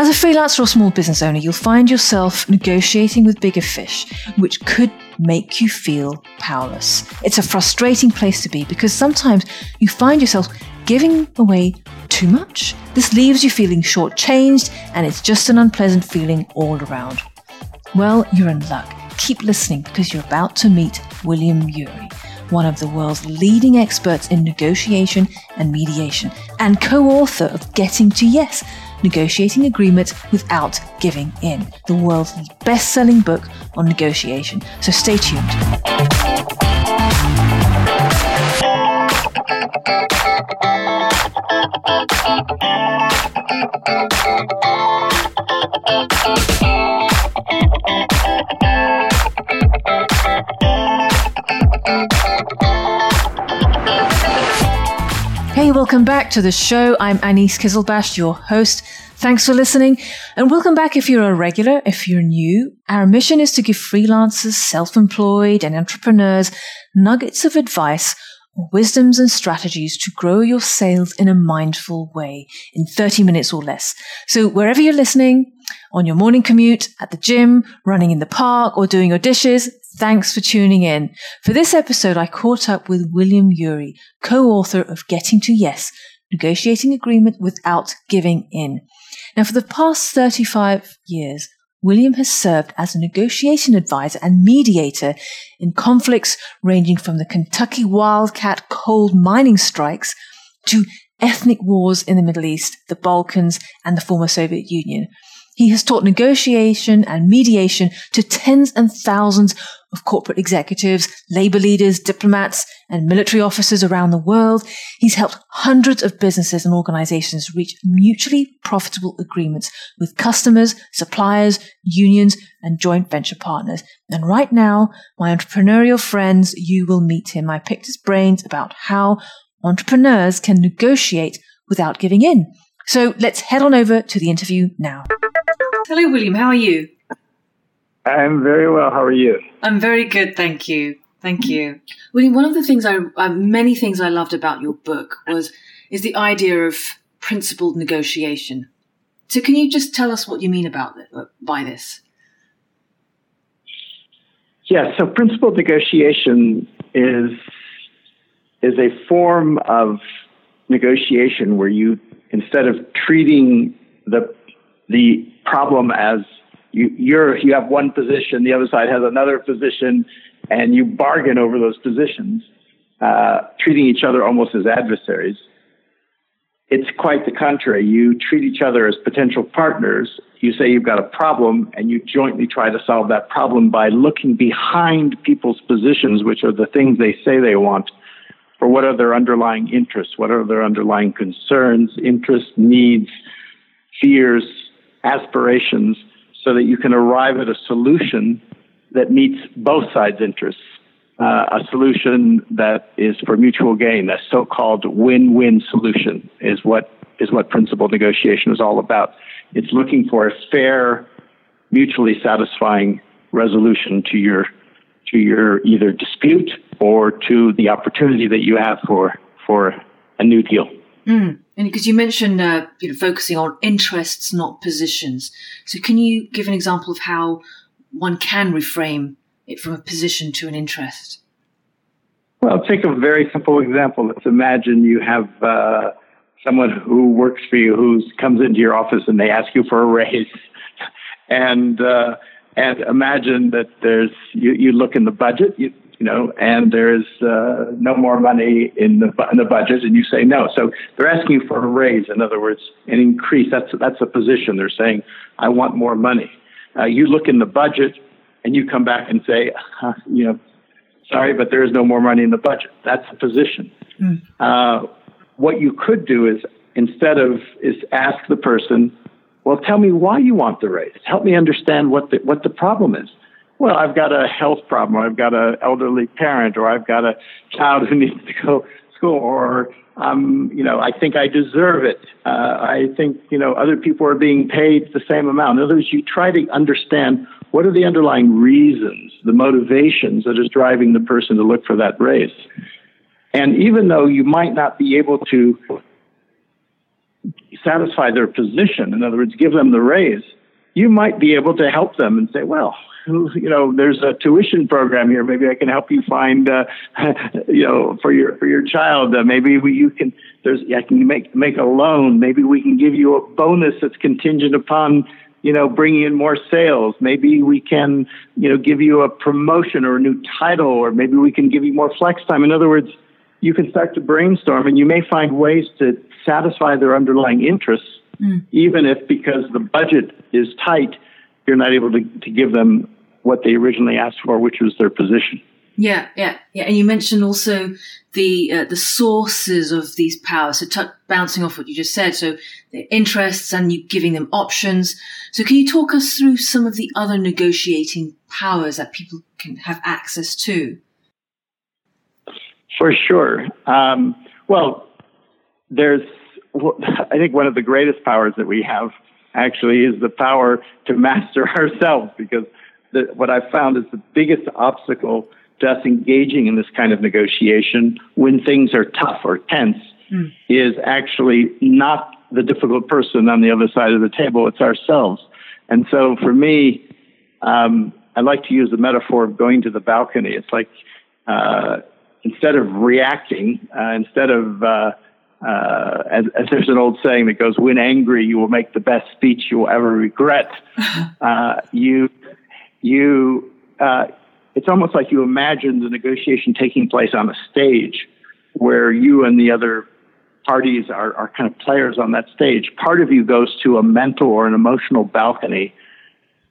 As a freelancer or small business owner, you'll find yourself negotiating with bigger fish, which could make you feel powerless. It's a frustrating place to be because sometimes you find yourself giving away too much. This leaves you feeling shortchanged, and it's just an unpleasant feeling all around. Well, you're in luck. Keep listening because you're about to meet William Ury, one of the world's leading experts in negotiation and mediation, and co author of Getting to Yes Negotiating Agreement Without Giving In, the world's best selling book on negotiation. So stay tuned. Welcome back to the show. I'm Anis Kizilbash, your host. Thanks for listening, and welcome back if you're a regular, if you're new. Our mission is to give freelancers, self employed, and entrepreneurs nuggets of advice, wisdoms, and strategies to grow your sales in a mindful way in 30 minutes or less. So, wherever you're listening, on your morning commute, at the gym, running in the park, or doing your dishes, Thanks for tuning in. For this episode, I caught up with William Ury, co-author of Getting to Yes, Negotiating Agreement Without Giving In. Now, for the past 35 years, William has served as a negotiation advisor and mediator in conflicts ranging from the Kentucky Wildcat coal mining strikes to ethnic wars in the Middle East, the Balkans, and the former Soviet Union. He has taught negotiation and mediation to tens and thousands of corporate executives, labor leaders, diplomats, and military officers around the world. He's helped hundreds of businesses and organizations reach mutually profitable agreements with customers, suppliers, unions, and joint venture partners. And right now, my entrepreneurial friends, you will meet him. I picked his brains about how entrepreneurs can negotiate without giving in. So let's head on over to the interview now. Hello, William. How are you? I'm very well. How are you? I'm very good, thank you. Thank you. William, one of the things I, uh, many things I loved about your book was, is the idea of principled negotiation. So can you just tell us what you mean about uh, by this? Yeah, so principled negotiation is, is a form of negotiation where you, instead of treating the, the problem as you you're you have one position, the other side has another position, and you bargain over those positions, uh, treating each other almost as adversaries. It's quite the contrary. You treat each other as potential partners. You say you've got a problem, and you jointly try to solve that problem by looking behind people's positions, which are the things they say they want, for what are their underlying interests, what are their underlying concerns, interests, needs, fears, aspirations so that you can arrive at a solution that meets both sides' interests. Uh, a solution that is for mutual gain, a so-called win-win solution, is what is what principled negotiation is all about. It's looking for a fair, mutually satisfying resolution to your to your either dispute or to the opportunity that you have for for a new deal. Mm. And because you mentioned uh, you know, focusing on interests, not positions. So can you give an example of how one can reframe it from a position to an interest? Well, take a very simple example. Let's imagine you have uh, someone who works for you who comes into your office and they ask you for a raise, and uh, and imagine that there's you, you look in the budget. You, you know, and there's uh, no more money in the in the budget, and you say no. So they're asking for a raise. In other words, an increase. That's that's a position. They're saying, I want more money. Uh, you look in the budget, and you come back and say, uh, you know, sorry, but there is no more money in the budget. That's a position. Mm. Uh, what you could do is instead of is ask the person, well, tell me why you want the raise. Help me understand what the what the problem is well, I've got a health problem, or I've got an elderly parent, or I've got a child who needs to go to school, or um, you know, I think I deserve it. Uh, I think you know other people are being paid the same amount. In other words, you try to understand what are the underlying reasons, the motivations that is driving the person to look for that raise. And even though you might not be able to satisfy their position, in other words, give them the raise, you might be able to help them and say, well, you know, there's a tuition program here. Maybe I can help you find, uh, you know, for your for your child. Uh, maybe we, you can. There's I can make make a loan. Maybe we can give you a bonus that's contingent upon you know, bringing in more sales. Maybe we can, you know, give you a promotion or a new title, or maybe we can give you more flex time. In other words, you can start to brainstorm and you may find ways to satisfy their underlying interests, mm. even if because the budget is tight, you're not able to, to give them what they originally asked for, which was their position. Yeah, yeah, yeah. And you mentioned also the uh, the sources of these powers. So t- bouncing off what you just said, so their interests and you giving them options. So can you talk us through some of the other negotiating powers that people can have access to? For sure. Um, well, there's I think one of the greatest powers that we have actually is the power to master ourselves because the, what I've found is the biggest obstacle to us engaging in this kind of negotiation when things are tough or tense mm. is actually not the difficult person on the other side of the table, it's ourselves. And so for me, um, I like to use the metaphor of going to the balcony. It's like uh, instead of reacting, uh, instead of uh, uh, as, as, there's an old saying that goes, "When angry, you will make the best speech you will ever regret." Uh, you you uh, it's almost like you imagine the negotiation taking place on a stage where you and the other parties are, are kind of players on that stage. Part of you goes to a mental or an emotional balcony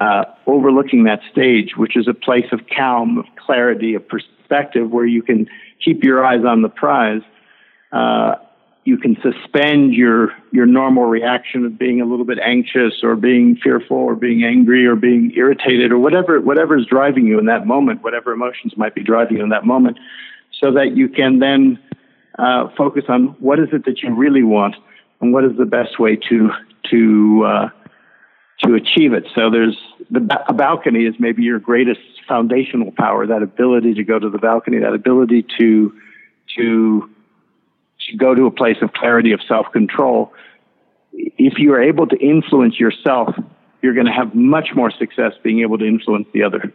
uh, overlooking that stage, which is a place of calm, of clarity, of perspective where you can keep your eyes on the prize. Uh, you can suspend your your normal reaction of being a little bit anxious or being fearful or being angry or being irritated or whatever whatever is driving you in that moment, whatever emotions might be driving you in that moment, so that you can then uh, focus on what is it that you really want and what is the best way to to uh, to achieve it. So there's the balcony is maybe your greatest foundational power, that ability to go to the balcony, that ability to to go to a place of clarity of self control, if you are able to influence yourself, you're going to have much more success being able to influence the other.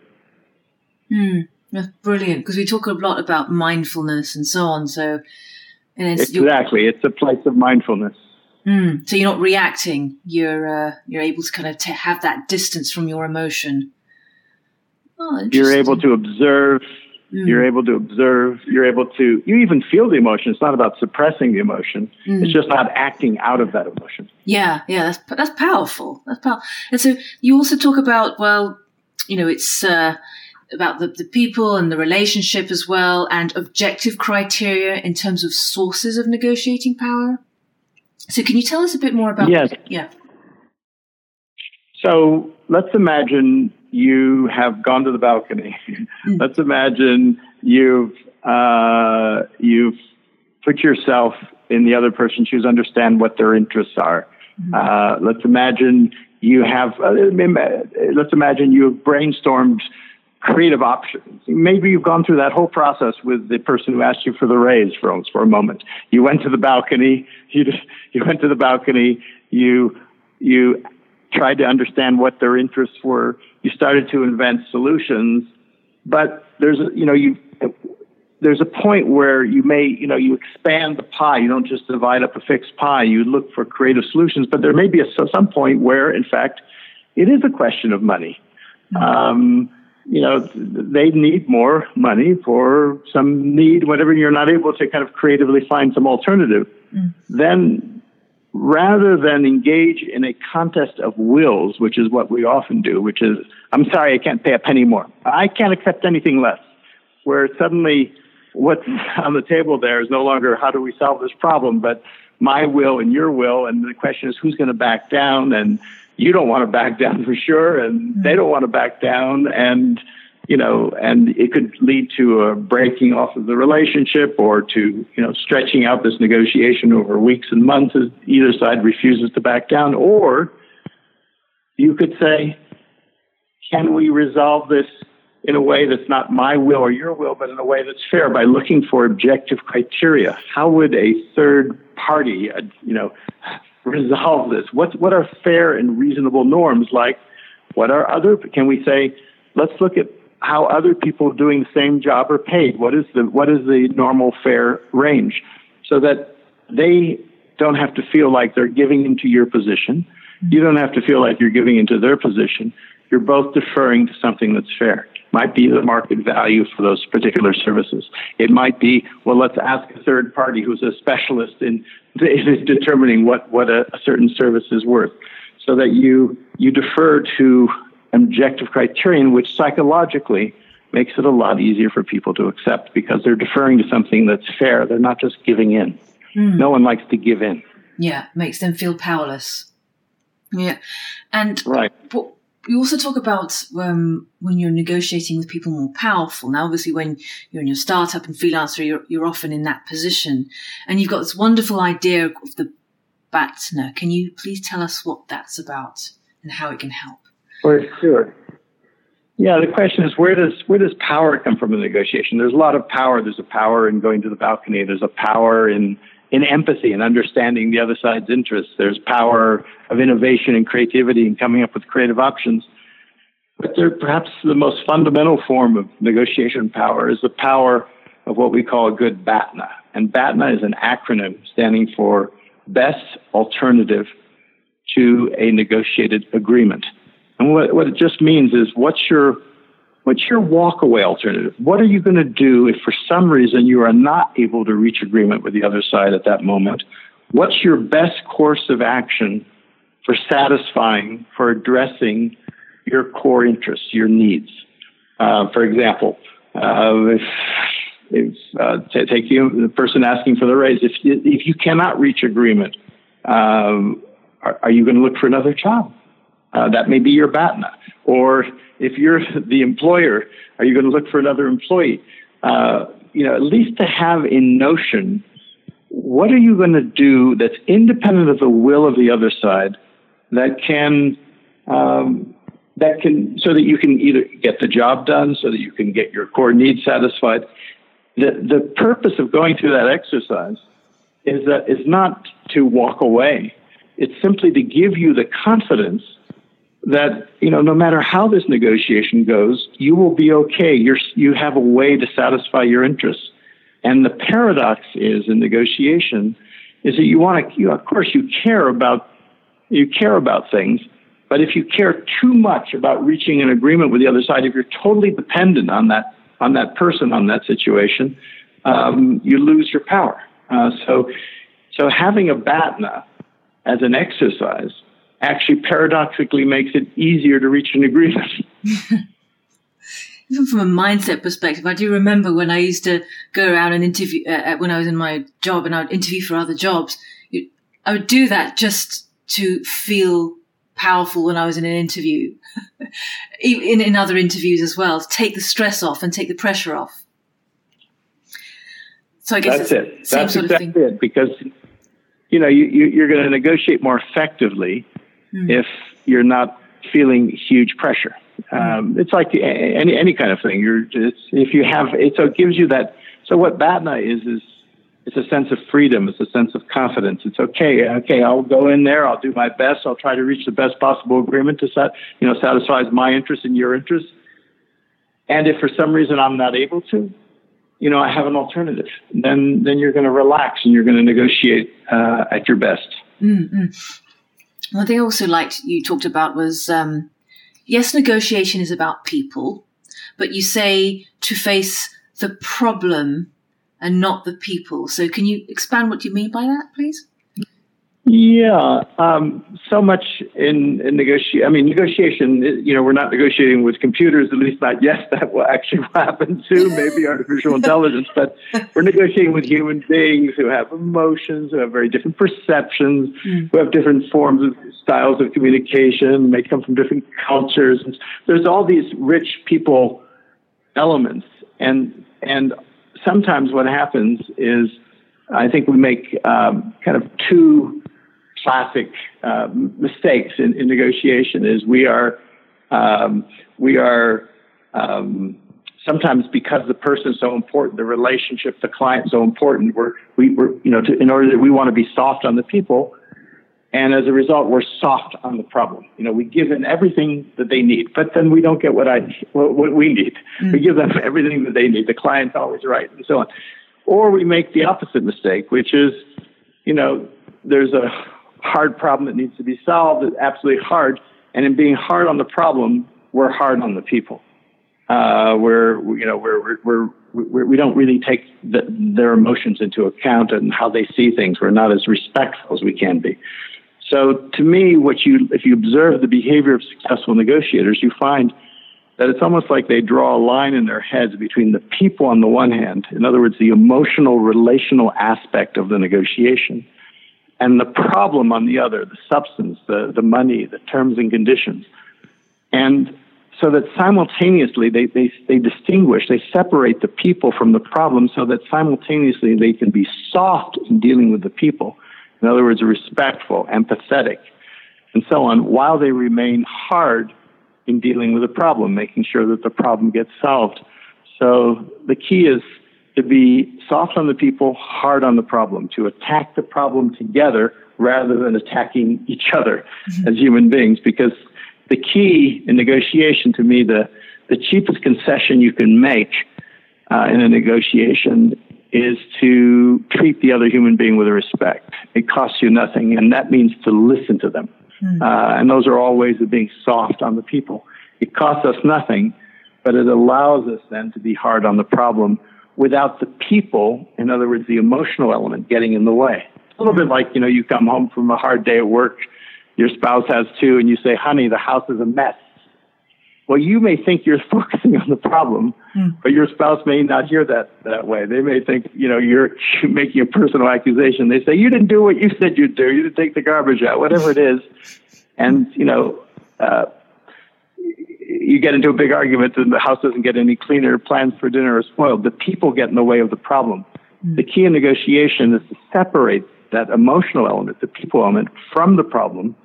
Mm, that's brilliant because we talk a lot about mindfulness and so on. So, and it's, exactly, it's a place of mindfulness. Mm, so you're not reacting; you're uh, you're able to kind of t- have that distance from your emotion. Oh, you're able to observe Mm. You're able to observe. You're able to, you even feel the emotion. It's not about suppressing the emotion. Mm. It's just not acting out of that emotion. Yeah, yeah, that's, that's powerful. That's powerful. And so you also talk about, well, you know, it's, uh, about the, the people and the relationship as well and objective criteria in terms of sources of negotiating power. So can you tell us a bit more about Yes. Yeah. So let's imagine you have gone to the balcony. Mm. Let's imagine you've uh, you've put yourself in the other person's shoes, understand what their interests are. Mm. Uh, let's imagine you have. Uh, let's imagine you have brainstormed creative options. Maybe you've gone through that whole process with the person who asked you for the raise for, for a moment. You went to the balcony. You just, you went to the balcony. You you tried to understand what their interests were. You started to invent solutions, but there's a, you know, you, there's a point where you may, you know, you expand the pie. You don't just divide up a fixed pie. You look for creative solutions, but there may be a, some point where, in fact, it is a question of money. Mm-hmm. Um, you know, they need more money for some need, whatever you're not able to kind of creatively find some alternative. Mm. Then rather than engage in a contest of wills, which is what we often do, which is, I'm sorry, I can't pay a penny more. I can't accept anything less. Where suddenly what's on the table there is no longer how do we solve this problem, but my will and your will. And the question is who's going to back down? And you don't want to back down for sure. And they don't want to back down. And you know, and it could lead to a breaking off of the relationship or to, you know, stretching out this negotiation over weeks and months as either side refuses to back down. Or you could say, can we resolve this in a way that's not my will or your will, but in a way that's fair by looking for objective criteria? How would a third party, uh, you know, resolve this? What what are fair and reasonable norms like? What are other? Can we say, let's look at how other people doing the same job are paid? What is the what is the normal fair range, so that they don't have to feel like they're giving into your position. Mm-hmm. You don't have to feel like you're giving into their position. You're both deferring to something that's fair might be the market value for those particular services. It might be, well, let's ask a third party who's a specialist in, in determining what, what a, a, certain service is worth. So that you, you defer to objective criterion, which psychologically makes it a lot easier for people to accept because they're deferring to something that's fair. They're not just giving in. Mm. No one likes to give in. Yeah, makes them feel powerless. Yeah. And right But you also talk about um, when you're negotiating with people more powerful. Now, obviously, when you're in your startup and freelancer, you're, you're often in that position. And you've got this wonderful idea of the BATNA. Can you please tell us what that's about and how it can help? For sure. Yeah, the question is where does where does power come from in negotiation? There's a lot of power. There's a power in going to the balcony. There's a power in in empathy and understanding the other side's interests. There's power of innovation and creativity and coming up with creative options. But there, perhaps the most fundamental form of negotiation power is the power of what we call a good BATNA. And BATNA is an acronym standing for Best Alternative to a Negotiated Agreement. And what, what it just means is what's your What's your walkaway alternative? What are you going to do if for some reason you are not able to reach agreement with the other side at that moment? What's your best course of action for satisfying, for addressing your core interests, your needs? Uh, for example, uh, if, if uh, take you, the person asking for the raise, if, if you cannot reach agreement, um, are, are you going to look for another job? Uh, that may be your BATNA. Or if you're the employer, are you going to look for another employee? Uh, you know, at least to have in notion, what are you going to do that's independent of the will of the other side that can, um, that can, so that you can either get the job done, so that you can get your core needs satisfied. The, the purpose of going through that exercise is that is not to walk away. It's simply to give you the confidence that you know no matter how this negotiation goes, you will be okay. You're you have a way to satisfy your interests. And the paradox is in negotiation is that you want to, you, of course, you care about you care about things, but if you care too much about reaching an agreement with the other side, if you're totally dependent on that on that person on that situation, um, you lose your power. Uh, so, so having a BATNA as an exercise actually paradoxically makes it easier to reach an agreement. Even from a mindset perspective, I do remember when I used to go around and interview, uh, when I was in my job and I would interview for other jobs, I would do that just to feel powerful when I was in an interview, in, in other interviews as well, to take the stress off and take the pressure off. So I guess that's it. That's exactly it. Because you know you, you, are going to negotiate more effectively mm. if you're not feeling huge pressure. Um, it's like any any kind of thing. You're just, if you have it, so it gives you that. So what BATNA is is it's a sense of freedom. It's a sense of confidence. It's okay. Okay, I'll go in there. I'll do my best. I'll try to reach the best possible agreement to set, you know, satisfies my interest and your interest. And if for some reason I'm not able to, you know, I have an alternative. Then then you're going to relax and you're going to negotiate uh, at your best. Mm-hmm. One thing I also liked you talked about was um, yes, negotiation is about people, but you say to face the problem and not the people. So can you expand what you mean by that, please? Yeah, um, so much in, in negotiation. I mean, negotiation. You know, we're not negotiating with computers. At least not yet. That will actually happen soon. Maybe artificial intelligence, but we're negotiating with human beings who have emotions, who have very different perceptions, mm. who have different forms of styles of communication, may come from different cultures. There's all these rich people elements, and and sometimes what happens is, I think we make um, kind of two classic uh, mistakes in, in, negotiation is we are um, we are um, sometimes because the person is so important, the relationship, the client is so important. We're we, we're you know to, in order that we want to be soft on the people, And as a result, we're soft on the problem. You know, we give them everything that they need, but then we don't get what I what we need. Mm. We give them everything that they need. The client's always right, and so on. Or we make the opposite mistake, which is, you know, there's a hard problem that needs to be solved. It's absolutely hard, and in being hard on the problem, we're hard on the people. Uh, we're you know we're we're, we're we don't really take the, their emotions into account and how they see things. We're not as respectful as we can be. So to me, what you, if you observe the behavior of successful negotiators, you find that it's almost like they draw a line in their heads between the people on the one hand, in other words, the emotional, relational aspect of the negotiation, and the problem on the other, the substance, the, the money, the terms and conditions. And so that simultaneously they, they, they distinguish, they separate the people from the problem so that simultaneously they can be soft in dealing with the people in other words, respectful, empathetic, and so on, while they remain hard in dealing with the problem, making sure that the problem gets solved. So the key is to be soft on the people, hard on the problem, to attack the problem together rather than attacking each other mm-hmm. as human beings, because the key in negotiation to me, the, the cheapest concession you can make uh, in a negotiation is to treat the other human being with respect. It costs you nothing, and that means to listen to them. Mm. Uh, and those are all ways of being soft on the people. It costs us nothing, but it allows us then to be hard on the problem without the people, in other words, the emotional element, getting in the way. A little bit like, you know, you come home from a hard day at work, your spouse has too, and you say, honey, the house is a mess. Well, you may think you're focusing on the problem, mm. but your spouse may not hear that that way. They may think, you know, you're making a personal accusation. They say, you didn't do what you said you'd do. You didn't take the garbage out, whatever it is. And, you know, uh, you get into a big argument and the house doesn't get any cleaner, plans for dinner are spoiled. The people get in the way of the problem. Mm. The key in negotiation is to separate that emotional element, the people element, from the problem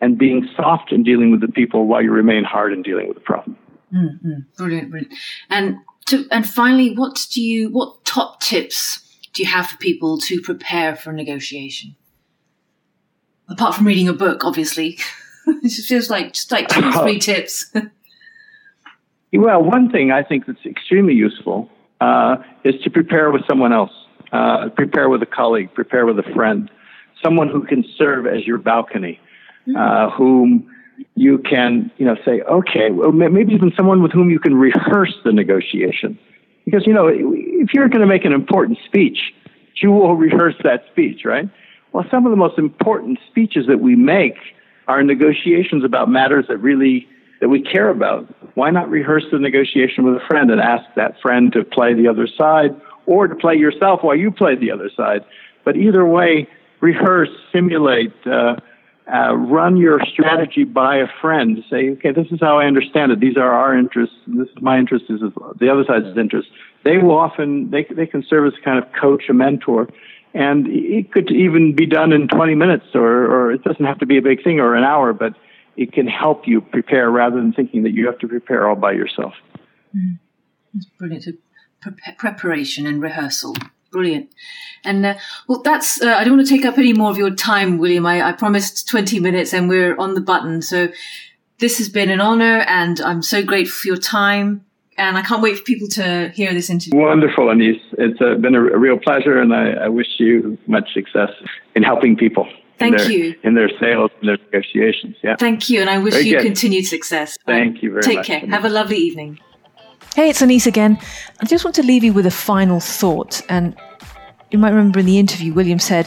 and being soft in dealing with the people while you remain hard in dealing with the problem. Mm-hmm. Brilliant, brilliant. And to, and finally, what do you what top tips do you have for people to prepare for a negotiation? Apart from reading a book, obviously, it just feels like just like two or three tips. well, one thing I think that's extremely useful uh, is to prepare with someone else. Uh, prepare with a colleague. Prepare with a friend. Someone who can serve as your balcony mm-hmm. uh, whom you can, you know, say, okay, well, maybe even someone with whom you can rehearse the negotiation. Because, you know, if you're going to make an important speech, you will rehearse that speech, right? Well, some of the most important speeches that we make are negotiations about matters that really that we care about. Why not rehearse the negotiation with a friend and ask that friend to play the other side or to play yourself while you play the other side? But either way, rehearse, simulate, uh, uh, run your strategy by a friend. Say, okay, this is how I understand it. These are our interests. This is my interest. This is the other side's interest. They will often they they can serve as a kind of coach, a mentor, and it could even be done in 20 minutes, or or it doesn't have to be a big thing or an hour, but it can help you prepare rather than thinking that you have to prepare all by yourself. Mm. That's brilliant. Pre- preparation and rehearsal. Brilliant. And uh, well, that's, uh, I don't want to take up any more of your time, William. I, I promised 20 minutes and we're on the button. So this has been an honor and I'm so grateful for your time. And I can't wait for people to hear this interview. Wonderful, Anis. It's uh, been a, a, real pleasure and I, I, wish you much success in helping people. Thank in their, you. In their sales and their negotiations. Yeah. Thank you. And I wish very you good. continued success. Thank you very Take much. Take care. Have a lovely evening. Hey, it's Anis again. I just want to leave you with a final thought. And you might remember in the interview, William said,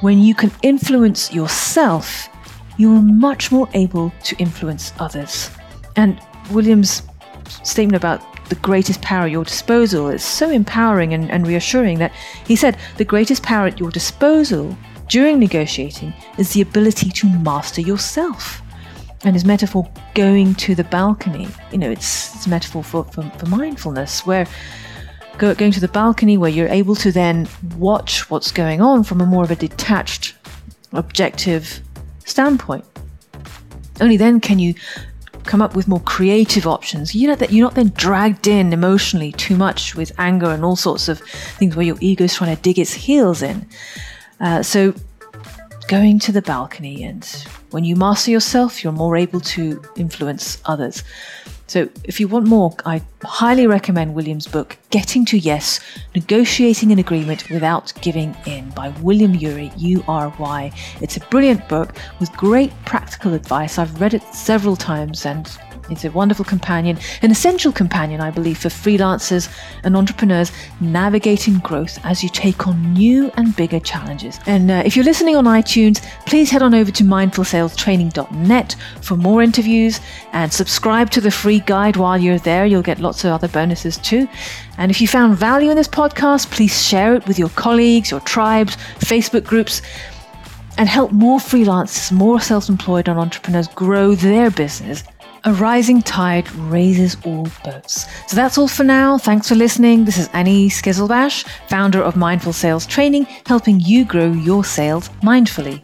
when you can influence yourself, you're much more able to influence others. And William's statement about the greatest power at your disposal is so empowering and, and reassuring that he said the greatest power at your disposal during negotiating is the ability to master yourself. And his metaphor going to the balcony you know it's, it's a metaphor for, for, for mindfulness where go, going to the balcony where you're able to then watch what's going on from a more of a detached objective standpoint. Only then can you come up with more creative options you know that you're not then dragged in emotionally too much with anger and all sorts of things where your ego is trying to dig its heels in uh, so going to the balcony. And when you master yourself, you're more able to influence others. So, if you want more, I highly recommend William's book, Getting to Yes Negotiating an Agreement Without Giving In by William Ury, U R Y. It's a brilliant book with great practical advice. I've read it several times and it's a wonderful companion, an essential companion, I believe, for freelancers and entrepreneurs navigating growth as you take on new and bigger challenges. And uh, if you're listening on iTunes, please head on over to mindfulsalestraining.net for more interviews and subscribe to the free guide while you're there. You'll get lots of other bonuses too. And if you found value in this podcast, please share it with your colleagues, your tribes, Facebook groups and help more freelancers, more self employed and entrepreneurs grow their business a rising tide raises all boats. So that's all for now. Thanks for listening. This is Anis Kizilbash, founder of Mindful Sales Training, helping you grow your sales mindfully.